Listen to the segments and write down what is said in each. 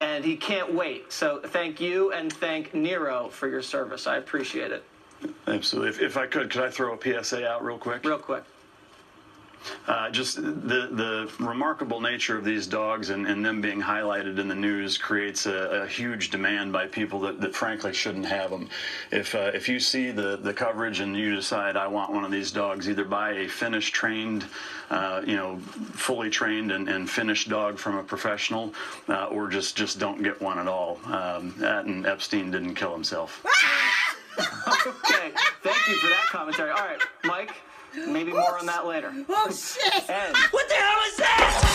and he can't wait. So thank you and thank Nero for your service. I appreciate it. Absolutely. If, if I could, could I throw a PSA out real quick? Real quick. Uh, just the the remarkable nature of these dogs and, and them being highlighted in the news creates a, a huge demand by people that, that frankly shouldn't have them. If uh, if you see the, the coverage and you decide I want one of these dogs, either buy a finished trained, uh, you know, fully trained and, and finished dog from a professional, uh, or just just don't get one at all. Um, that and Epstein didn't kill himself. Okay. Thank you for that commentary. All right, Mike. Maybe more on that later. Oh shit! And What the hell is that?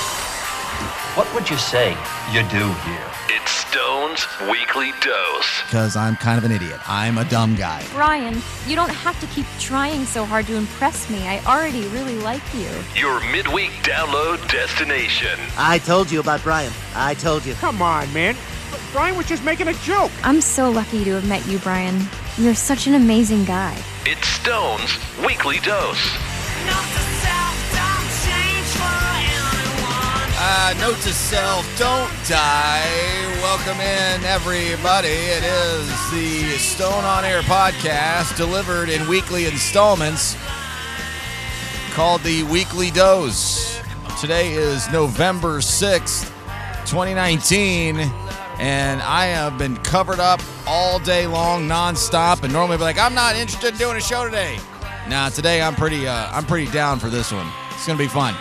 What would you say you do here? It's Stone's Weekly Dose. Because I'm kind of an idiot. I'm a dumb guy. Brian, you don't have to keep trying so hard to impress me. I already really like you. Your midweek download destination. I told you about Brian. I told you. Come on, man. Brian was just making a joke. I'm so lucky to have met you, Brian. You're such an amazing guy. It's Stone's Weekly Dose. Uh, note to self, don't die. Welcome in, everybody. It is the Stone on Air podcast delivered in weekly installments called the Weekly Dose. Today is November 6th, 2019, and I have been covered up all day long, nonstop, and normally be like, I'm not interested in doing a show today. Nah, today I'm pretty uh, I'm pretty down for this one. It's gonna be fun.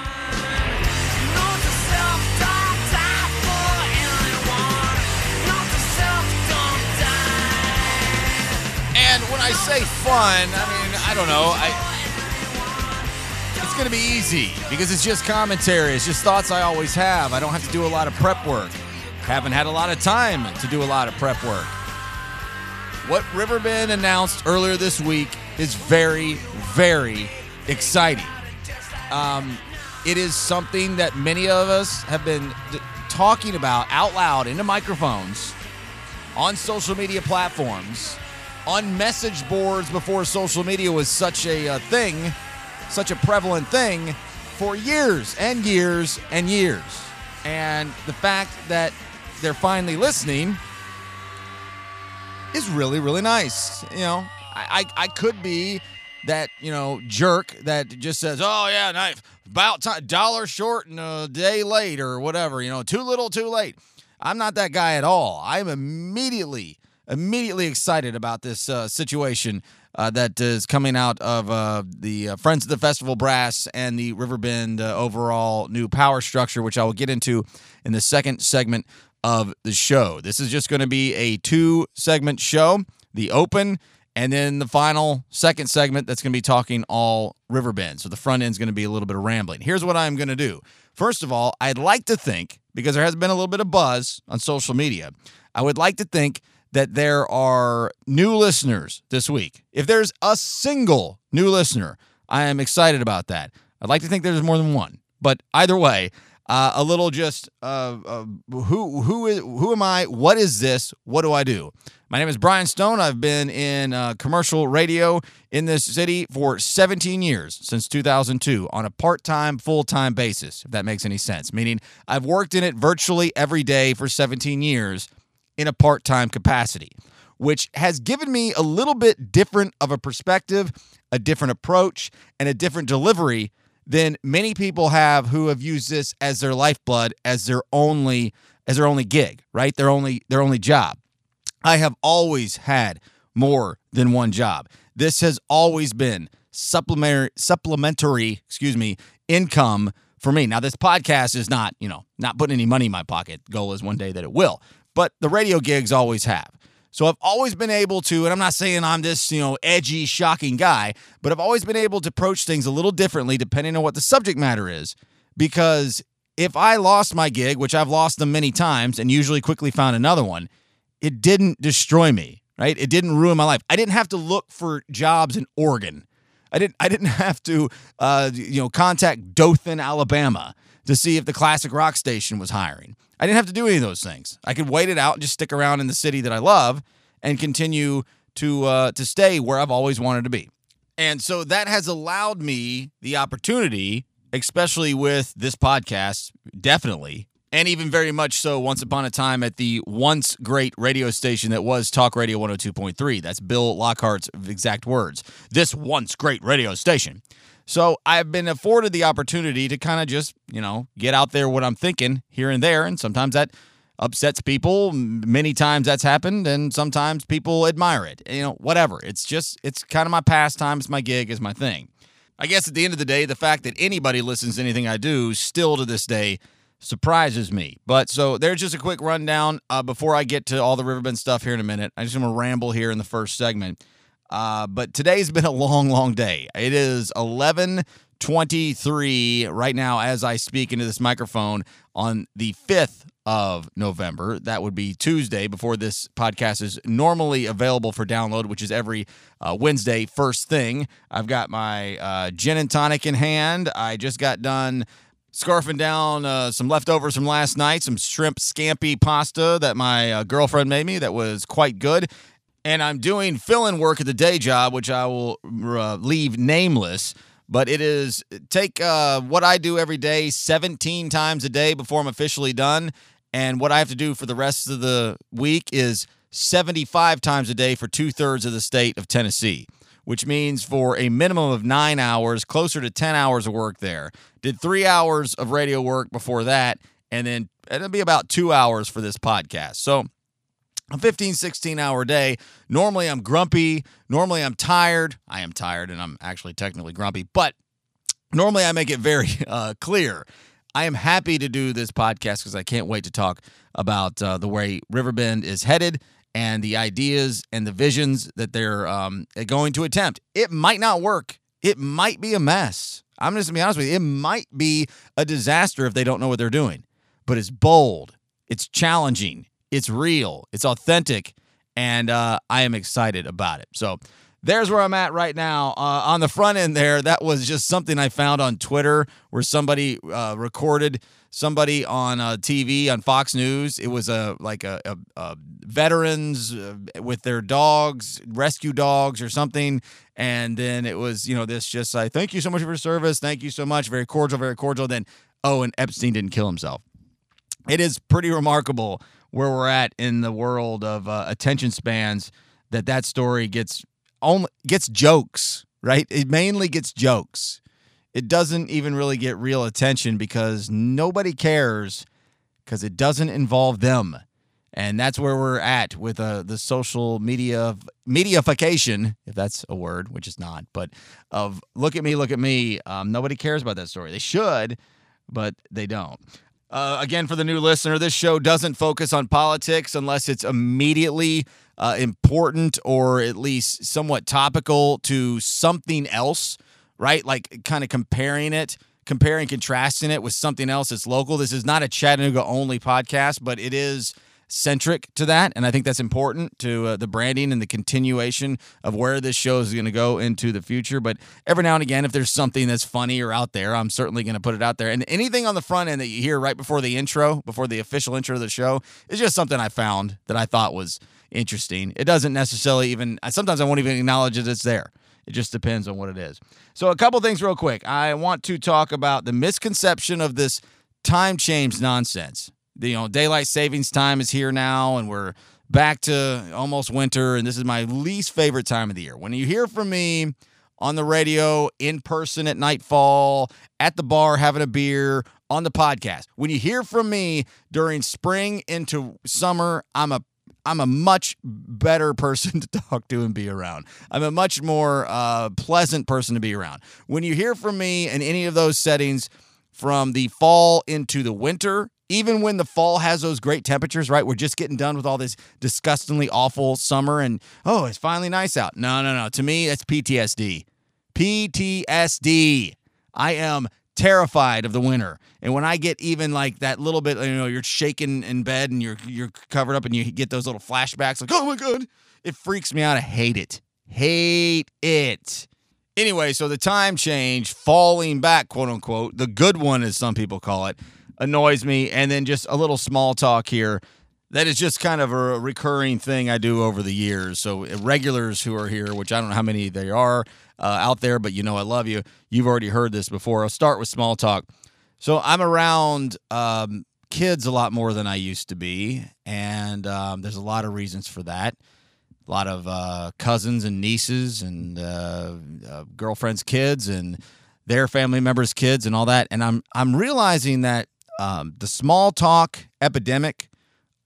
And when I say fun, I mean, I don't know. I It's to be easy because it's just commentary. It's just thoughts I always have. I don't have to do a lot of prep work. Haven't had a lot of time to do a lot of prep work. What Riverbend announced earlier this week is very, very exciting. Um, it is something that many of us have been d- talking about out loud into microphones on social media platforms, on message boards before social media was such a, uh thing, such a prevalent thing for years and years and years. And the fact that they're finally listening is really, really nice. You know, I, I, I could be that, you know, jerk that just says, oh, yeah, nice, about dollar short and a day late or whatever, you know, too little, too late. I'm not that guy at all. I'm immediately, immediately excited about this uh, situation uh, that is coming out of uh, the uh, Friends of the Festival Brass and the Riverbend uh, overall new power structure, which I will get into in the second segment of the show. This is just going to be a two segment show the open and then the final second segment that's going to be talking all Riverbend. So the front end is going to be a little bit of rambling. Here's what I'm going to do. First of all, I'd like to think, because there has been a little bit of buzz on social media, I would like to think that there are new listeners this week. If there's a single new listener, I am excited about that. I'd like to think there's more than one. But either way, uh, a little just uh, uh, who who is who am I? What is this? What do I do? My name is Brian Stone. I've been in uh, commercial radio in this city for 17 years since 2002 on a part-time, full-time basis. If that makes any sense, meaning I've worked in it virtually every day for 17 years in a part-time capacity, which has given me a little bit different of a perspective, a different approach, and a different delivery than many people have who have used this as their lifeblood, as their only as their only gig, right? Their only their only job. I have always had more than one job. This has always been supplementary supplementary, excuse me, income for me. Now this podcast is not, you know, not putting any money in my pocket. Goal is one day that it will. But the radio gigs always have. So I've always been able to, and I'm not saying I'm this, you know, edgy, shocking guy, but I've always been able to approach things a little differently depending on what the subject matter is. Because if I lost my gig, which I've lost them many times and usually quickly found another one, it didn't destroy me, right? It didn't ruin my life. I didn't have to look for jobs in Oregon. I didn't I didn't have to uh, you know contact Dothan, Alabama to see if the classic rock station was hiring. I didn't have to do any of those things. I could wait it out and just stick around in the city that I love and continue to uh, to stay where I've always wanted to be. And so that has allowed me the opportunity, especially with this podcast, definitely and even very much so once upon a time at the once great radio station that was Talk Radio 102.3. That's Bill Lockhart's exact words. This once great radio station. So I've been afforded the opportunity to kind of just, you know, get out there what I'm thinking here and there. And sometimes that upsets people. Many times that's happened, and sometimes people admire it. You know, whatever. It's just, it's kind of my pastime. It's my gig, it's my thing. I guess at the end of the day, the fact that anybody listens to anything I do still to this day surprises me. But so there's just a quick rundown uh, before I get to all the Riverbend stuff here in a minute. I just want to ramble here in the first segment. Uh, but today's been a long, long day. It is 11:23 right now as I speak into this microphone on the 5th of November. That would be Tuesday before this podcast is normally available for download, which is every uh, Wednesday first thing. I've got my uh, gin and tonic in hand. I just got done scarfing down uh, some leftovers from last night, some shrimp scampi pasta that my uh, girlfriend made me that was quite good. And I'm doing fill in work at the day job, which I will uh, leave nameless. But it is take uh, what I do every day 17 times a day before I'm officially done. And what I have to do for the rest of the week is 75 times a day for two thirds of the state of Tennessee which means for a minimum of nine hours, closer to 10 hours of work there. Did three hours of radio work before that, and then it'll be about two hours for this podcast. So, a 15, 16 hour day. Normally, I'm grumpy. Normally, I'm tired. I am tired, and I'm actually technically grumpy, but normally, I make it very uh, clear. I am happy to do this podcast because I can't wait to talk about uh, the way Riverbend is headed and the ideas and the visions that they're um, going to attempt. It might not work. It might be a mess. I'm just gonna be honest with you. It might be a disaster if they don't know what they're doing. But it's bold. It's challenging. It's real. It's authentic, and uh, I am excited about it. So there's where I'm at right now. Uh, on the front end, there, that was just something I found on Twitter where somebody uh, recorded somebody on uh, TV on Fox News. It was a like a, a, a veterans uh, with their dogs, rescue dogs or something. And then it was, you know, this just like, thank you so much for your service. Thank you so much. Very cordial, very cordial. Then, oh, and Epstein didn't kill himself. It is pretty remarkable where we're at in the world of uh, attention spans that that story gets only gets jokes, right? It mainly gets jokes. It doesn't even really get real attention because nobody cares because it doesn't involve them. And that's where we're at with uh, the social media mediaification, if that's a word, which is not, but of look at me, look at me. Um, nobody cares about that story. They should, but they don't. Uh, again, for the new listener, this show doesn't focus on politics unless it's immediately uh, important or at least somewhat topical to something else, right? Like kind of comparing it, comparing, contrasting it with something else that's local. This is not a Chattanooga only podcast, but it is centric to that. And I think that's important to uh, the branding and the continuation of where this show is going to go into the future. But every now and again, if there's something that's funny or out there, I'm certainly going to put it out there. And anything on the front end that you hear right before the intro, before the official intro of the show, is just something I found that I thought was interesting. It doesn't necessarily even, sometimes I won't even acknowledge that it's there. It just depends on what it is. So, a couple things real quick. I want to talk about the misconception of this time change nonsense you know, daylight savings time is here now, and we're back to almost winter. And this is my least favorite time of the year. When you hear from me on the radio, in person at nightfall, at the bar having a beer, on the podcast, when you hear from me during spring into summer, I'm a I'm a much better person to talk to and be around. I'm a much more uh, pleasant person to be around. When you hear from me in any of those settings, from the fall into the winter, even when the fall has those great temperatures, right? We're just getting done with all this disgustingly awful summer and oh, it's finally nice out. No, no, no. To me, it's PTSD. PTSD. I am terrified of the winter. And when I get even like that little bit, you know, you're shaking in bed and you're you're covered up and you get those little flashbacks like, "Oh my god." It freaks me out. I hate it. Hate it. Anyway, so the time change, falling back, quote unquote, the good one as some people call it annoys me. And then just a little small talk here that is just kind of a recurring thing I do over the years. So uh, regulars who are here, which I don't know how many they are uh, out there, but you know I love you. You've already heard this before. I'll start with small talk. So I'm around um, kids a lot more than I used to be, and um, there's a lot of reasons for that. A lot of uh, cousins and nieces and uh, uh, girlfriends' kids and their family members' kids and all that. And I'm I'm realizing that um, the small talk epidemic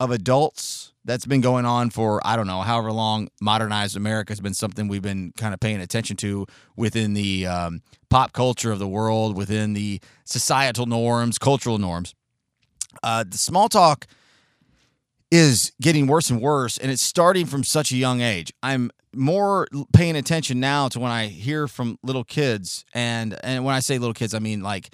of adults that's been going on for I don't know however long modernized America has been something we've been kind of paying attention to within the um, pop culture of the world, within the societal norms, cultural norms. Uh, the small talk is getting worse and worse, and it's starting from such a young age. I'm more paying attention now to when I hear from little kids, and and when I say little kids, I mean like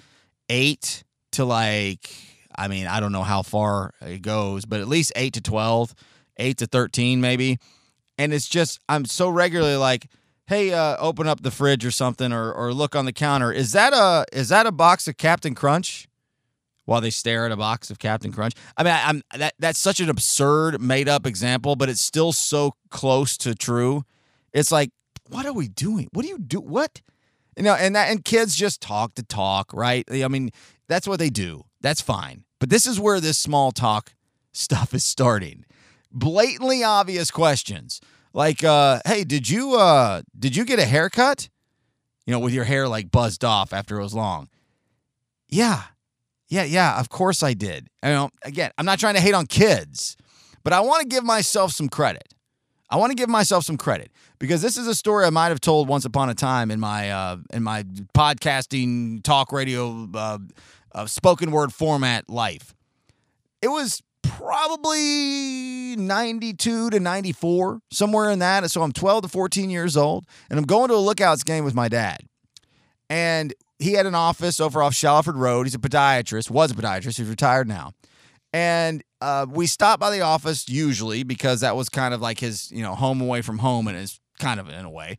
eight to like I mean I don't know how far it goes, but at least eight to twelve, eight to thirteen maybe, and it's just I'm so regularly like. Hey, uh, open up the fridge or something, or, or look on the counter. Is that a is that a box of Captain Crunch? while they stare at a box of Captain Crunch. I mean, I, am that that's such an absurd, made up example, but it's still so close to true. It's like, what are we doing? What do you do? What? You know, and that and kids just talk to talk, right? I mean, that's what they do. That's fine. But this is where this small talk stuff is starting. Blatantly obvious questions. Like, uh, hey, did you uh did you get a haircut? You know, with your hair like buzzed off after it was long. Yeah. Yeah, yeah, of course I did. You know, again, I'm not trying to hate on kids, but I want to give myself some credit. I want to give myself some credit because this is a story I might have told once upon a time in my uh, in my podcasting, talk radio, uh, uh, spoken word format life. It was probably 92 to 94, somewhere in that. So I'm 12 to 14 years old, and I'm going to a Lookouts game with my dad. And he had an office over off Shallowford Road. He's a podiatrist, was a podiatrist. He's retired now. And uh, we stopped by the office usually because that was kind of like his, you know, home away from home, and is kind of in a way.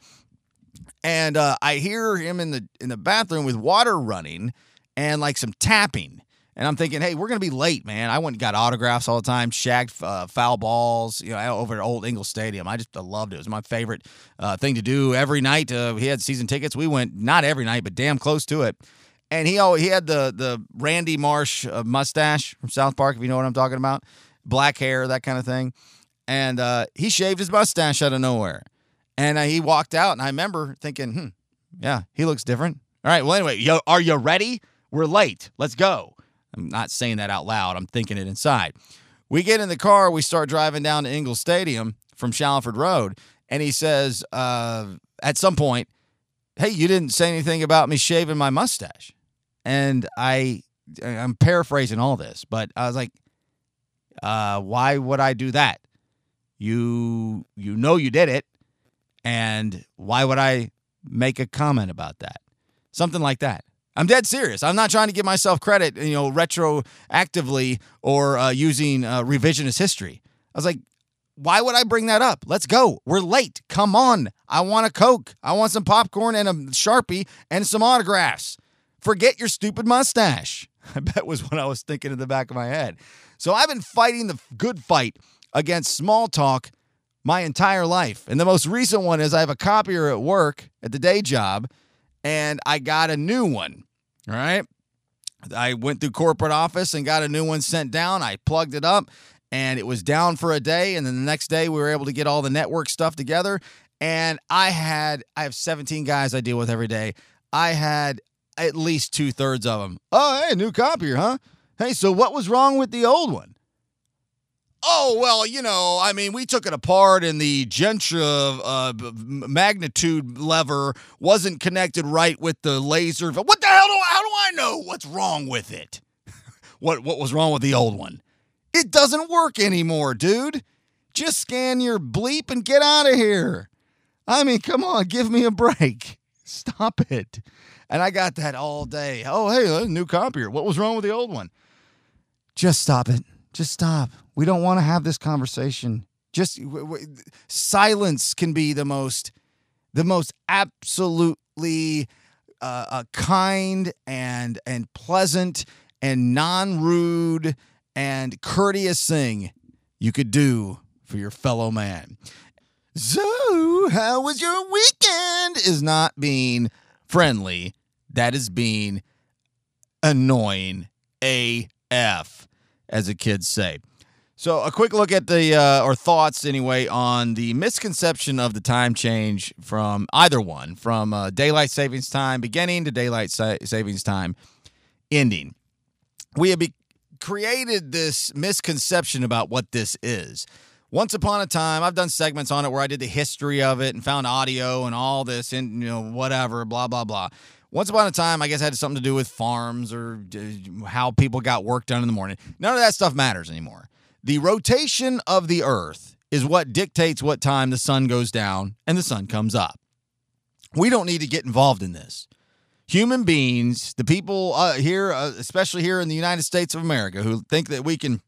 And uh, I hear him in the in the bathroom with water running and like some tapping. And I'm thinking, hey, we're gonna be late, man. I went and got autographs all the time, shagged uh, foul balls, you know, over at Old Engel Stadium. I just I loved it. It was my favorite uh, thing to do every night. Uh, he had season tickets. We went not every night, but damn close to it. And he always, he had the the Randy Marsh uh, mustache from South Park, if you know what I'm talking about, black hair, that kind of thing. And uh, he shaved his mustache out of nowhere. And uh, he walked out, and I remember thinking, hmm, yeah, he looks different. All right, well, anyway, yo, are you ready? We're late. Let's go. I'm not saying that out loud. I'm thinking it inside. We get in the car. We start driving down to Engel Stadium from Shallowford Road. And he says, uh, at some point, hey, you didn't say anything about me shaving my mustache. And I, I'm paraphrasing all this, but I was like, uh, why would I do that? You, you know, you did it. And why would I make a comment about that? Something like that. I'm dead serious. I'm not trying to give myself credit, you know, retroactively or uh, using uh, revisionist history. I was like, why would I bring that up? Let's go. We're late. Come on. I want a Coke. I want some popcorn and a Sharpie and some autographs. Forget your stupid mustache. I bet was what I was thinking in the back of my head. So I've been fighting the good fight against small talk my entire life. And the most recent one is I have a copier at work at the day job and I got a new one. All right. I went through corporate office and got a new one sent down. I plugged it up and it was down for a day. And then the next day we were able to get all the network stuff together. And I had, I have 17 guys I deal with every day. I had at least two thirds of them. Oh, hey, new copier, huh? Hey, so what was wrong with the old one? Oh, well, you know, I mean, we took it apart and the Gentra uh, magnitude lever wasn't connected right with the laser. What the hell do I, how do I know what's wrong with it? what what was wrong with the old one? It doesn't work anymore, dude. Just scan your bleep and get out of here. I mean, come on, give me a break. Stop it. And I got that all day. Oh, hey, new copier. What was wrong with the old one? Just stop it. Just stop. We don't want to have this conversation. Just w- w- silence can be the most, the most absolutely uh, uh, kind and and pleasant and non-rude and courteous thing you could do for your fellow man. So, how was your weekend? Is not being friendly. That is being annoying AF. as the kids say. So, a quick look at the, uh, or thoughts anyway, on the misconception of the time change from either one, from uh, daylight savings time beginning to daylight sa- savings time ending. We have be- created this misconception about what this is. Once upon a time, I've done segments on it where I did the history of it and found audio and all this and, you know, whatever, blah, blah, blah. Once upon a time, I guess it had something to do with farms or uh, how people got work done in the morning. None of that stuff matters anymore. The rotation of the earth is what dictates what time the sun goes down and the sun comes up. We don't need to get involved in this. Human beings, the people uh, here, uh, especially here in the United States of America, who think that we can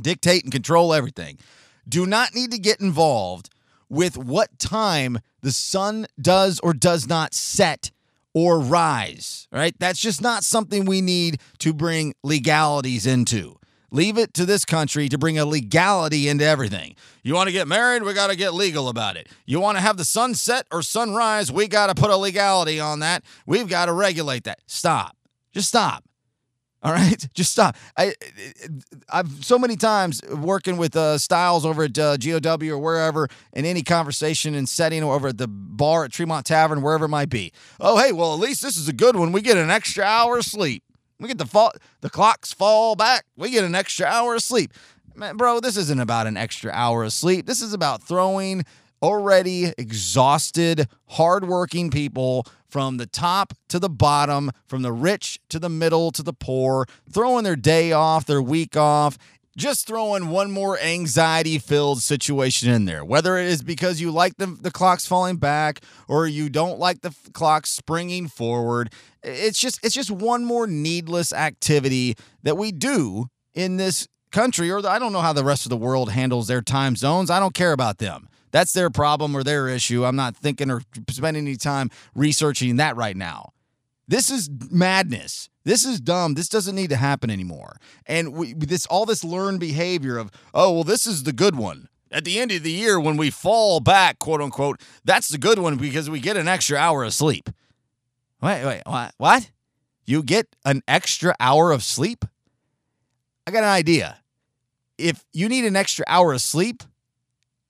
dictate and control everything, do not need to get involved with what time the sun does or does not set or rise, right? That's just not something we need to bring legalities into. Leave it to this country to bring a legality into everything. You want to get married? We got to get legal about it. You want to have the sunset or sunrise? We got to put a legality on that. We've got to regulate that. Stop. Just stop. All right, just stop. I, I've so many times working with uh, Styles over at uh, GOW or wherever in any conversation and setting over at the bar at Tremont Tavern, wherever it might be. Oh, hey, well, at least this is a good one. We get an extra hour of sleep. We get the fall, the clocks fall back. We get an extra hour of sleep. Man, bro, this isn't about an extra hour of sleep. This is about throwing already exhausted, hardworking people from the top to the bottom, from the rich to the middle to the poor, throwing their day off, their week off, just throwing one more anxiety filled situation in there. Whether it is because you like the, the clocks falling back or you don't like the f- clocks springing forward, it's just it's just one more needless activity that we do in this country or the, I don't know how the rest of the world handles their time zones. I don't care about them. That's their problem or their issue. I'm not thinking or spending any time researching that right now. This is madness. This is dumb. This doesn't need to happen anymore. And we, this all this learned behavior of, oh, well, this is the good one. At the end of the year, when we fall back, quote unquote, that's the good one because we get an extra hour of sleep. Wait, wait, what? What? You get an extra hour of sleep? I got an idea. If you need an extra hour of sleep,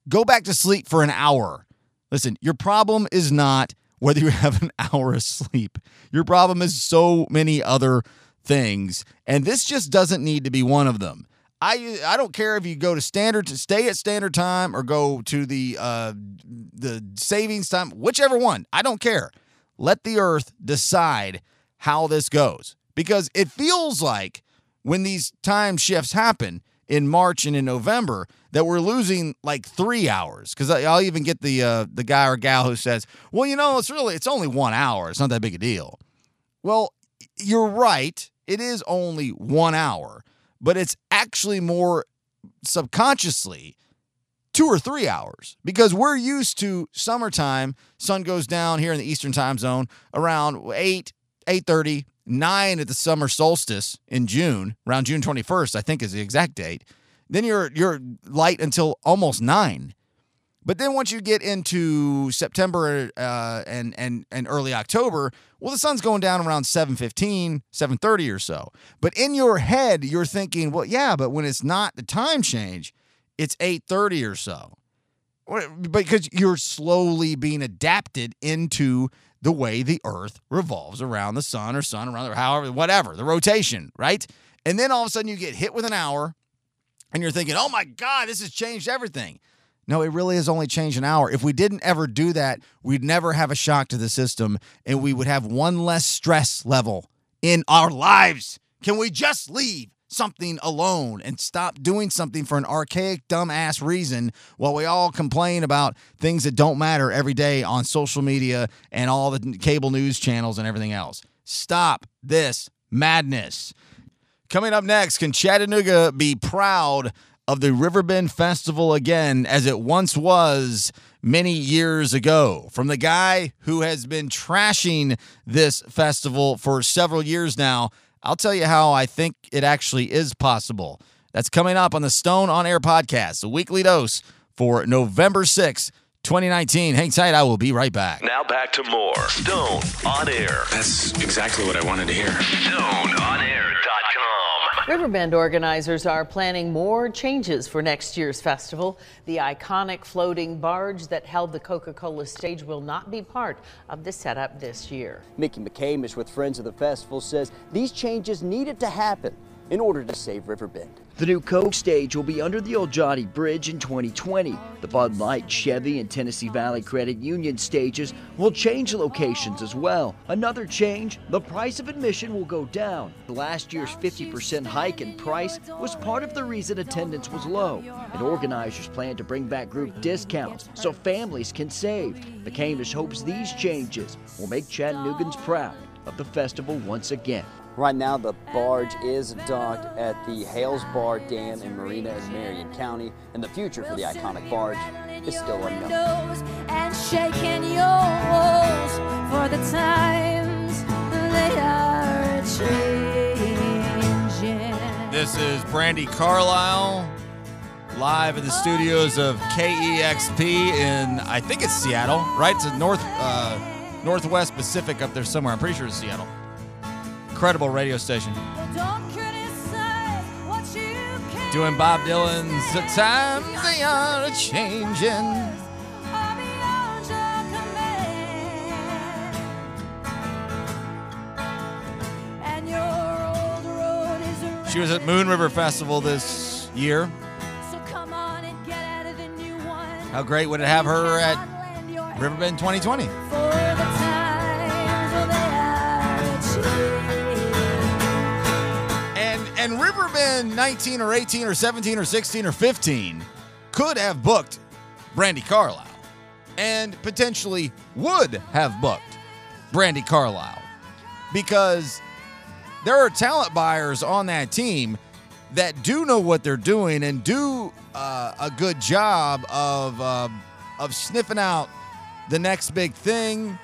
go back to sleep for an hour. Listen, your problem is not whether you have an hour of sleep. Your problem is so many other things, and this just doesn't need to be one of them. I I don't care if you go to standard to stay at standard time or go to the uh, the savings time, whichever one. I don't care. Let the earth decide how this goes because it feels like when these time shifts happen in March and in November that we're losing like three hours. Because I'll even get the uh, the guy or gal who says, "Well, you know, it's really it's only one hour. It's not that big a deal." Well, you're right. It is only one hour, but it's actually more subconsciously two or three hours because we're used to summertime. Sun goes down here in the Eastern time zone around eight, eight thirty, nine at the summer solstice in June, around June 21st, I think is the exact date. Then you're you're light until almost nine. But then once you get into September uh, and and and early October, well, the sun's going down around 7:15, 7:30 or so. But in your head, you're thinking, well, yeah, but when it's not the time change, it's 8:30 or so. Because you're slowly being adapted into the way the earth revolves around the sun or sun around however whatever the rotation right and then all of a sudden you get hit with an hour and you're thinking oh my god this has changed everything no it really has only changed an hour if we didn't ever do that we'd never have a shock to the system and we would have one less stress level in our lives can we just leave something alone and stop doing something for an archaic, dumbass reason while we all complain about things that don't matter every day on social media and all the cable news channels and everything else. Stop this madness. Coming up next, can Chattanooga be proud of the Riverbend Festival again as it once was many years ago? From the guy who has been trashing this festival for several years now. I'll tell you how I think it actually is possible. That's coming up on the Stone on Air podcast, the weekly dose for November 6th, 2019. Hang tight, I will be right back. Now back to more Stone on Air. That's exactly what I wanted to hear. StoneOnAir.com. Riverbend organizers are planning more changes for next year's festival. The iconic floating barge that held the Coca Cola stage will not be part of the setup this year. Mickey McCamish with Friends of the Festival says these changes needed to happen in order to save Riverbend. The new Coke stage will be under the Olgiati Bridge in 2020. The Bud Light, Chevy, and Tennessee Valley Credit Union stages will change locations as well. Another change the price of admission will go down. Last year's 50% hike in price was part of the reason attendance was low, and organizers plan to bring back group discounts so families can save. The McCamish hopes these changes will make Chattanoogan's proud of the festival once again. Right now, the barge is docked at the Hales Bar Dam and Marina in Marion County, and the future for the iconic barge is still unknown. And shaking your walls for the times they are changing. This is Brandi Carlile live in the studios of KEXP in I think it's Seattle, right? It's in North uh, Northwest Pacific up there somewhere. I'm pretty sure it's Seattle. Incredible radio station. Doing Bob Dylan's The Times They Are Changing. She was at Moon River Festival this year. How great would it have her at Riverbend 2020? Riverbend 19 or 18 or 17 or 16 or 15 could have booked Brandi Carlile and potentially would have booked Brandi Carlile because there are talent buyers on that team that do know what they're doing and do uh, a good job of uh, of sniffing out the next big thing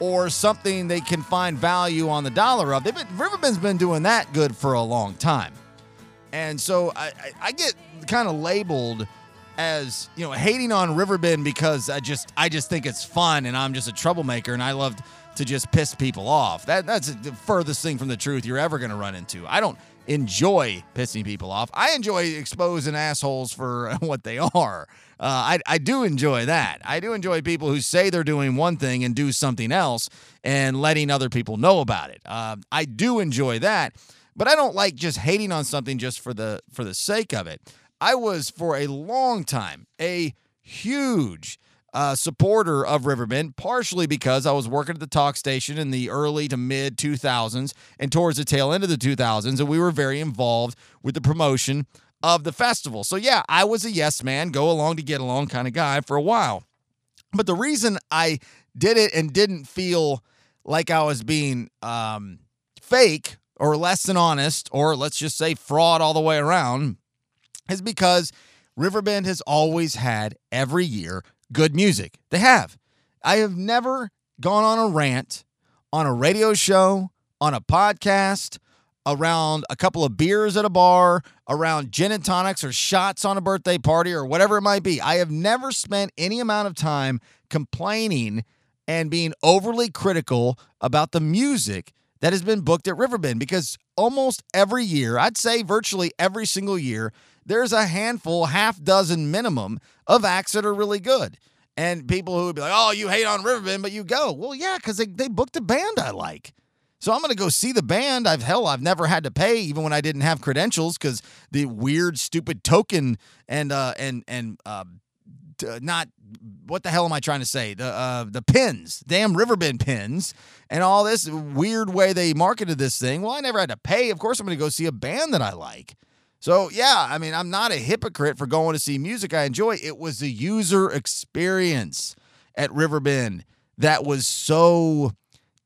or something they can find value on the dollar of. They've been, Riverbend's been doing that good for a long time, and so I, I, I get kind of labeled as you know hating on Riverbend because I just I just think it's fun and I'm just a troublemaker and I love to just piss people off. That that's the furthest thing from the truth you're ever going to run into. I don't enjoy pissing people off. I enjoy exposing assholes for what they are. Uh, I, I do enjoy that. I do enjoy people who say they're doing one thing and do something else and letting other people know about it. Uh, I do enjoy that, but I don't like just hating on something just for the for the sake of it. I was for a long time a huge uh, supporter of Riverbend, partially because I was working at the talk station in the early to mid 2000s and towards the tail end of the 2000s, and we were very involved with the promotion of the festival. So, yeah, I was a yes man, go along to get along kind of guy for a while. But the reason I did it and didn't feel like I was being um, fake or less than honest, or let's just say fraud all the way around, is because Riverbend has always had every year good music. They have. I have never gone on a rant on a radio show, on a podcast, around a couple of beers at a bar, around gin and tonics or shots on a birthday party or whatever it might be. I have never spent any amount of time complaining and being overly critical about the music that has been booked at Riverbend because almost every year, I'd say virtually every single year, there's a handful, half dozen minimum of acts that are really good. And people who would be like, oh, you hate on Riverbend, but you go. Well, yeah, because they, they booked a band I like. So I'm going to go see the band. I've hell, I've never had to pay even when I didn't have credentials because the weird, stupid token and uh and and uh, not what the hell am I trying to say? The uh, the pins, damn Riverbend pins, and all this weird way they marketed this thing. Well, I never had to pay. Of course, I'm going to go see a band that I like. So yeah, I mean, I'm not a hypocrite for going to see music I enjoy. It was the user experience at Riverbend that was so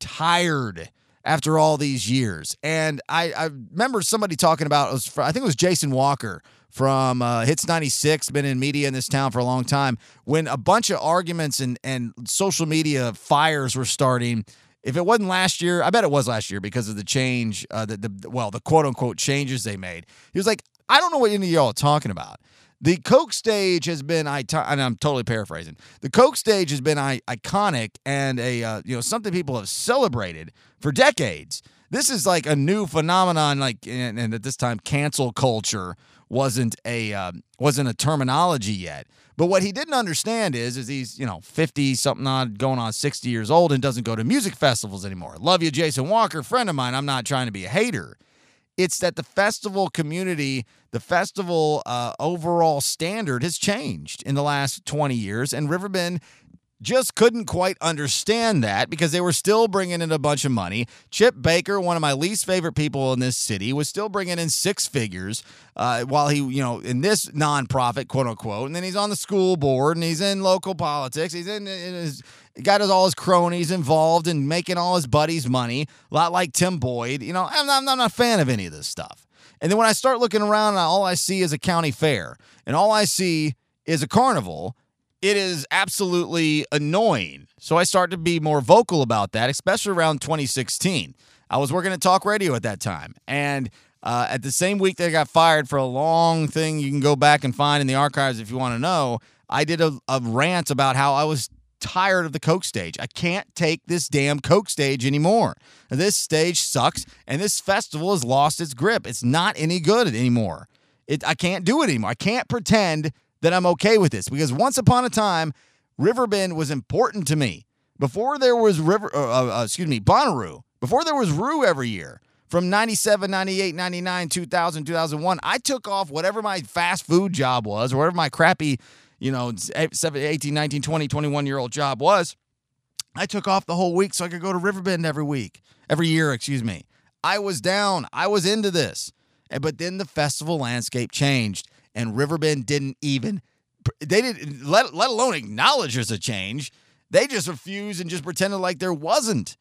tired after all these years. And I, I remember somebody talking about, was, I think it was Jason Walker from uh, Hits 96, been in media in this town for a long time, when a bunch of arguments and, and social media fires were starting. If it wasn't last year, I bet it was last year because of the change, uh, the, the well, the quote unquote changes they made. He was like, I don't know what any of y'all are talking about. The Coke stage has been, and I'm totally paraphrasing. The Coke stage has been iconic and a uh, you know something people have celebrated for decades. this is like a new phenomenon. Like, and, and at this time, cancel culture wasn't a uh, wasn't a terminology yet. But what he didn't understand is, is he's you know fifty something odd, going on sixty years old, and doesn't go to music festivals anymore. Love you, Jason Walker, friend of mine. I'm not trying to be a hater. It's that the festival community, the festival uh, overall standard has changed in the last 20 years, and Riverbend just couldn't quite understand that because they were still bringing in a bunch of money. Chip Baker, one of my least favorite people in this city, was still bringing in six figures uh, while he, you know, in this nonprofit, quote unquote. And then he's on the school board and he's in local politics. He's in, in his, got his, all his cronies involved and making all his buddies money, a lot like Tim Boyd. You know, I'm not, I'm not a fan of any of this stuff. And then when I start looking around, all I see is a county fair, and all I see is a carnival it is absolutely annoying. So I start to be more vocal about that, especially around 2016. I was working at talk radio at that time. And uh, at the same week that I got fired for a long thing you can go back and find in the archives if you want to know, I did a, a rant about how I was tired of the Coke stage. I can't take this damn Coke stage anymore. This stage sucks, and this festival has lost its grip. It's not any good anymore. It, I can't do it anymore. I can't pretend that I'm okay with this because once upon a time, Riverbend was important to me. Before there was River, uh, uh, excuse me, Bonnaroo, before there was Roo every year, from 97, 98, 99, 2000, 2001, I took off whatever my fast food job was or whatever my crappy, you know, 18, 19, 20, 21 year old job was. I took off the whole week so I could go to Riverbend every week, every year, excuse me. I was down. I was into this. But then the festival landscape changed and Riverbend didn't even they didn't let let alone acknowledge there's a change. They just refused and just pretended like there wasn't.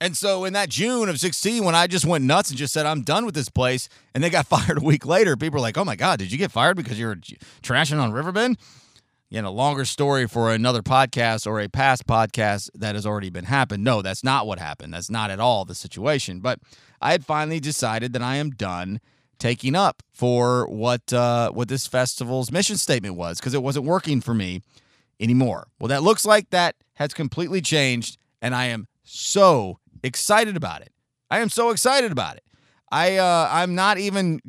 And so in that June of 16, when I just went nuts and just said, I'm done with this place, and they got fired a week later, people were like, oh my God, did you get fired because you were trashing on Riverbend? Again, a longer story for another podcast or a past podcast that has already been happened. No, that's not what happened. That's not at all the situation. But I had finally decided that I am done taking up for what uh, what this festival's mission statement was because it wasn't working for me anymore. Well, that looks like that has completely changed, and I am so excited about it. I am so excited about it. I uh, I'm not even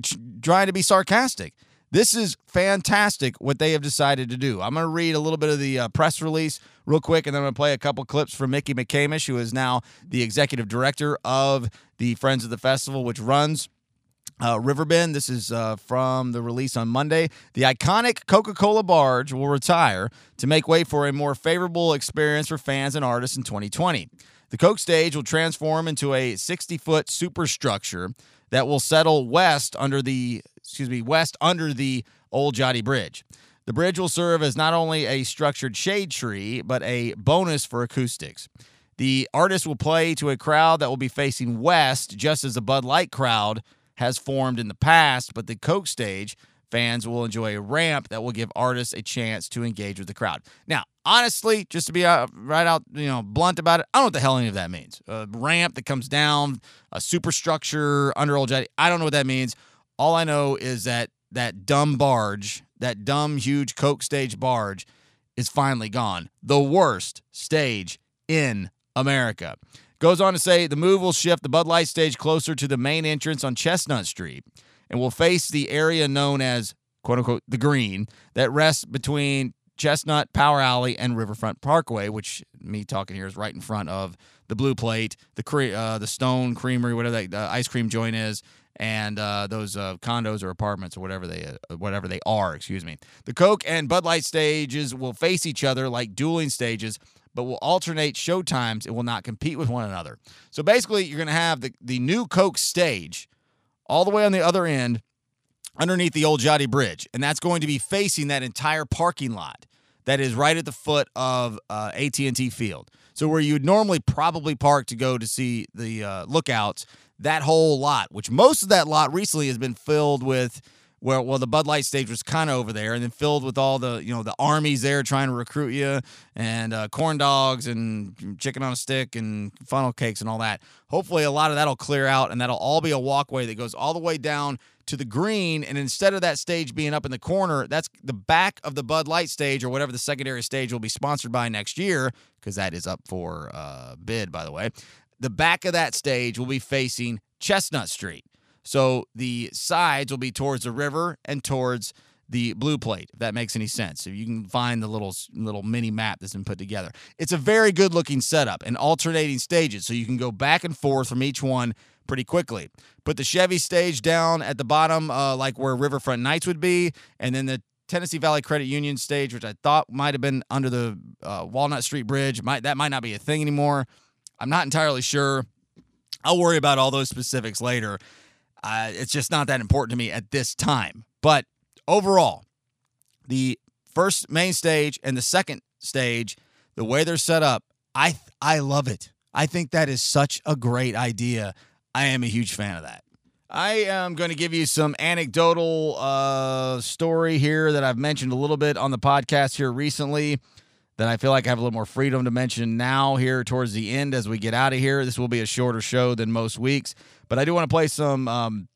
trying to be sarcastic. This is fantastic what they have decided to do. I'm going to read a little bit of the uh, press release real quick, and then I'm going to play a couple clips from Mickey McCamish, who is now the executive director of the Friends of the Festival, which runs uh, Riverbend, this is uh, from the release on Monday. The iconic Coca Cola barge will retire to make way for a more favorable experience for fans and artists in 2020. The Coke stage will transform into a 60 foot superstructure that will settle west under the excuse me west under the Olgiati Bridge. The bridge will serve as not only a structured shade tree but a bonus for acoustics. The artist will play to a crowd that will be facing west, just as the Bud Light crowd has formed in the past, but the Coke stage fans will enjoy a ramp that will give artists a chance to engage with the crowd. Now, honestly, just to be uh, right out, you know, blunt about it, I don't know what the hell any of that means. A ramp that comes down, a superstructure under Olgiati. I don't know what that means. All I know is that that dumb barge, that dumb huge Coke stage barge, is finally gone. The worst stage in America. Goes on to say the move will shift the Bud Light stage closer to the main entrance on Chestnut Street and will face the area known as quote unquote the green that rests between Chestnut, Power Alley, and Riverfront Parkway, which me talking here is right in front of the Blue Plate, the cre- uh, the Stone Creamery, whatever that uh, ice cream joint is, and uh, those uh, condos or apartments or whatever they uh, whatever they are. Excuse me. The Coke and Bud Light stages will face each other like dueling stages, but will alternate show times and will not compete with one another. So basically, you're going to have the, the new Coke stage all the way on the other end underneath the Olgiati Bridge, and that's going to be facing that entire parking lot that is right at the foot of uh, AT&T Field. So where you would normally probably park to go to see the uh, lookouts, that whole lot, which most of that lot recently has been filled with – where well the Bud Light stage was kind of over there, and then filled with all the you know the armies there trying to recruit you, and uh, corn dogs and chicken on a stick and funnel cakes and all that. Hopefully, a lot of that'll clear out, and that'll all be a walkway that goes all the way down to the green. And instead of that stage being up in the corner, that's the back of the Bud Light stage or whatever the secondary stage will be sponsored by next year, because that is up for uh, bid, by the way the back of that stage will be facing Chestnut Street. So the sides will be towards the river and towards the blue plate, if that makes any sense. If you can find the little little mini map that's been put together. It's a very good looking setup and alternating stages, so you can go back and forth from each one pretty quickly. Put the Chevy stage down at the bottom, uh, like where Riverfront Nights would be, and then the Tennessee Valley Credit Union stage, which I thought might have been under the uh, Walnut Street Bridge. Might that might not be a thing anymore. I'm not entirely sure. I'll worry about all those specifics later. Uh, it's just not that important to me at this time. But overall, the first main stage and the second stage, the way they're set up, I I love it. I think that is such a great idea. I am a huge fan of that. I am going to give you some anecdotal uh, story here that I've mentioned a little bit on the podcast here recently that I feel like I have a little more freedom to mention now here towards the end as we get out of here. This will be a shorter show than most weeks, but I do want to play some um,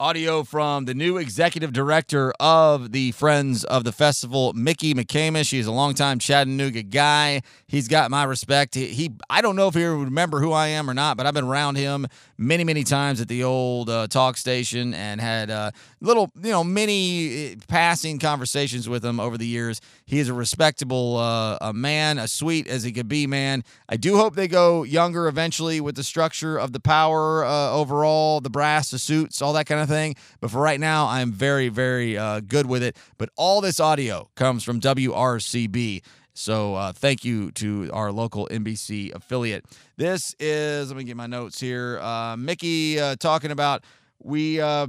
audio from the new executive director of the Friends of the Festival, Mickey McCamish. He's a longtime Chattanooga guy. He's got my respect. He, he I don't know if he remember who I am or not, but I've been around him many, many times at the old uh, talk station and had uh, little, you know, many uh, passing conversations with him over the years. He is a respectable uh, a man, as sweet as he could be, man. I do hope they go younger eventually with the structure of the power uh, overall, the brass, the suits, all that kind of thing. But for right now, I'm very, very uh, good with it. But all this audio comes from WRCB. So uh, thank you to our local NBC affiliate. This is, let me get my notes here. Uh, Mickey uh, talking about we, uh,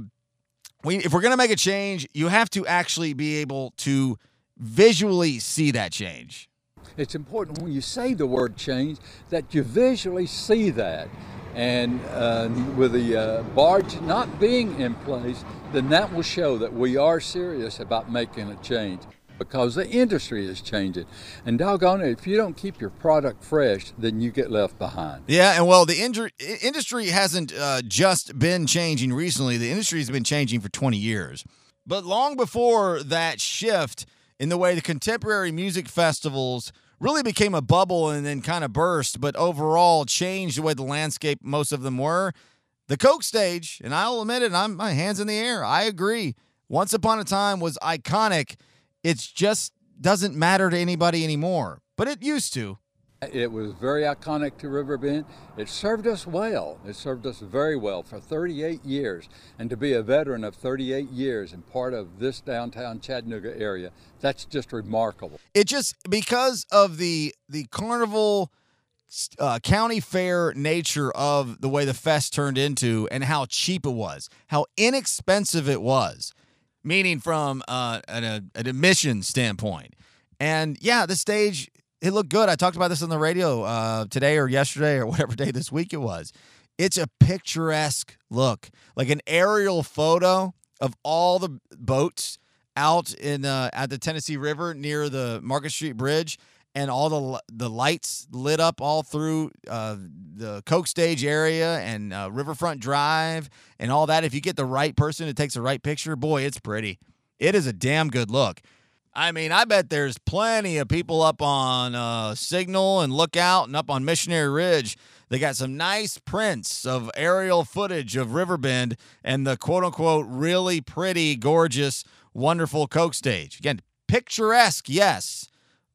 we, if we're going to make a change, you have to actually be able to visually see that change. It's important when you say the word change that you visually see that. And uh, with the uh, barge not being in place, then that will show that we are serious about making a change because the industry is changing. And doggone it, if you don't keep your product fresh, then you get left behind. Yeah, and well, the injury, industry hasn't uh, just been changing recently. The industry has been changing for 20 years. But long before that shift in the way the contemporary music festivals really became a bubble and then kind of burst, but overall changed the way the landscape most of them were. The Coke stage, and I'll admit it, I'm my hands in the air. I agree. Once upon a time was iconic. It just doesn't matter to anybody anymore, but it used to. It was very iconic to Riverbend. It served us well. It served us very well for 38 years. And to be a veteran of 38 years and part of this downtown Chattanooga area, that's just remarkable. It just because of the the carnival uh, county fair nature of the way the fest turned into and how cheap it was, how inexpensive it was, meaning from uh, an, an admission standpoint. And yeah, the stage it looked good. I talked about this on the radio uh, today or yesterday or whatever day this week it was. It's a picturesque look, like an aerial photo of all the boats out in uh, at the Tennessee River near the Market Street Bridge, and all the the lights lit up all through uh, the Coke Stage area and uh, Riverfront Drive and all that. If you get the right person who takes the right picture, boy, it's pretty. It is a damn good look. I mean, I bet there's plenty of people up on uh, Signal and Lookout and up on Missionary Ridge. They got some nice prints of aerial footage of Riverbend and the quote unquote really pretty, gorgeous, wonderful Coke stage. Again, picturesque, yes,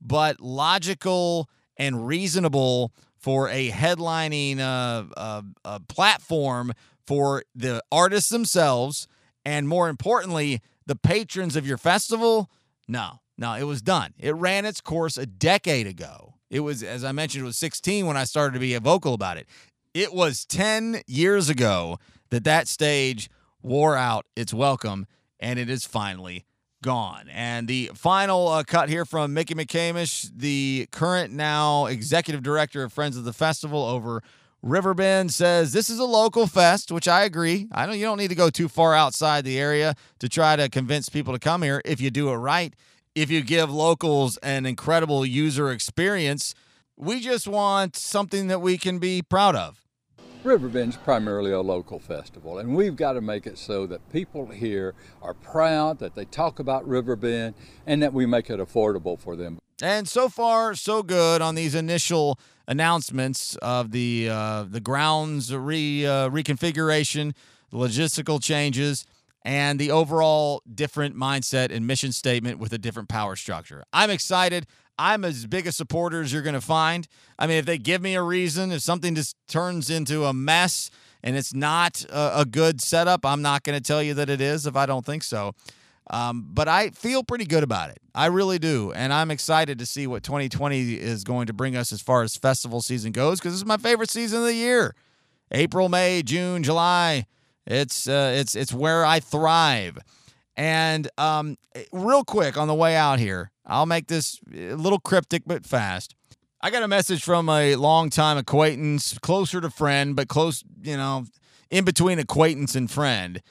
but logical and reasonable for a headlining uh, uh, uh, platform for the artists themselves and more importantly, the patrons of your festival no, no, it was done. It ran its course a decade ago. It was, as I mentioned, it was 16 when I started to be vocal about it. It was 10 years ago that that stage wore out its welcome, and it is finally gone. And the final uh, cut here from Mickey McCamish, the current now executive director of Friends of the Festival over Riverbend says this is a local fest, which I agree. I don't you don't need to go too far outside the area to try to convince people to come here if you do it right. If you give locals an incredible user experience, we just want something that we can be proud of. Riverbend's primarily a local festival, and we've got to make it so that people here are proud that they talk about Riverbend and that we make it affordable for them. And so far, so good on these initial announcements of the uh, the grounds re uh, reconfiguration, the logistical changes, and the overall different mindset and mission statement with a different power structure. I'm excited. I'm as big a supporter as you're going to find. I mean, if they give me a reason, if something just turns into a mess and it's not a, a good setup, I'm not going to tell you that it is if I don't think so. Um, but I feel pretty good about it. I really do. And I'm excited to see what 2020 is going to bring us as far as festival season goes because this is my favorite season of the year. April, May, June, July. It's uh, it's it's where I thrive. And um, real quick on the way out here, I'll make this a little cryptic but fast. I got a message from a longtime acquaintance, closer to friend, but close, you know, in between acquaintance and friend,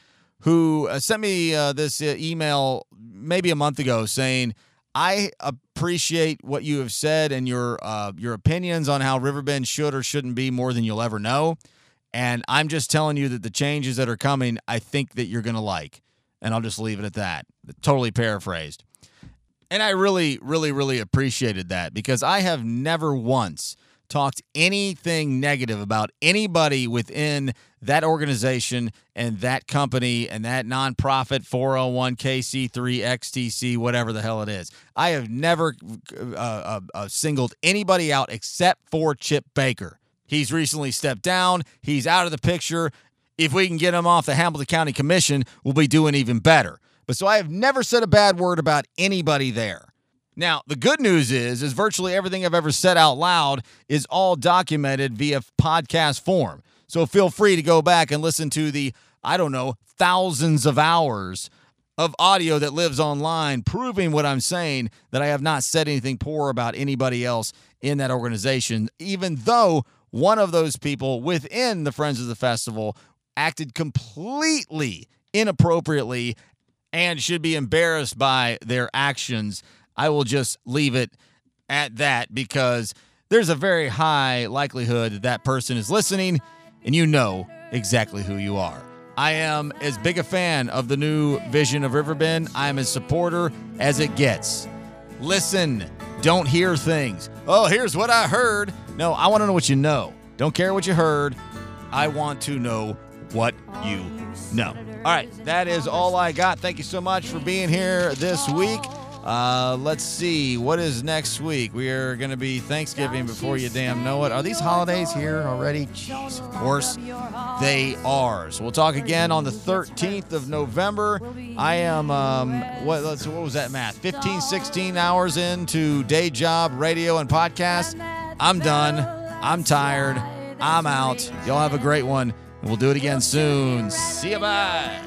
who uh, sent me uh, this uh, email maybe a month ago saying, "I appreciate what you have said and your uh, your opinions on how Riverbend should or shouldn't be more than you'll ever know." And I'm just telling you that the changes that are coming, I think that you're going to like. And I'll just leave it at that. Totally paraphrased. And I really, really, really appreciated that because I have never once talked anything negative about anybody within that organization and that company and that nonprofit 401k C3 XTC, whatever the hell it is. I have never uh, uh, uh, singled anybody out except for Chip Baker. He's recently stepped down. He's out of the picture. If we can get him off the Hamilton County Commission, we'll be doing even better. But so I have never said a bad word about anybody there. Now, the good news is is virtually everything I've ever said out loud is all documented via podcast form. So feel free to go back and listen to the I don't know, thousands of hours of audio that lives online proving what I'm saying that I have not said anything poor about anybody else in that organization even though one of those people within the Friends of the Festival acted completely inappropriately and should be embarrassed by their actions. I will just leave it at that because there's a very high likelihood that that person is listening and you know exactly who you are. I am as big a fan of the new vision of Riverbend. I'm as supporter as it gets. Listen, don't hear things. Oh, here's what I heard. No, I want to know what you know. Don't care what you heard. I want to know what you know. All right, that is all I got. Thank you so much for being here this week. Uh, let's see what is next week. We are going to be Thanksgiving before you damn know it. Are these holidays here already? Jeez, of course they are. So we'll talk again on the 13th of November. I am um, what? Let's what was that math? 15, 16 hours into day job, radio, and podcast. I'm done. I'm tired. I'm out. Y'all have a great one. We'll do it again soon. See you. Bye.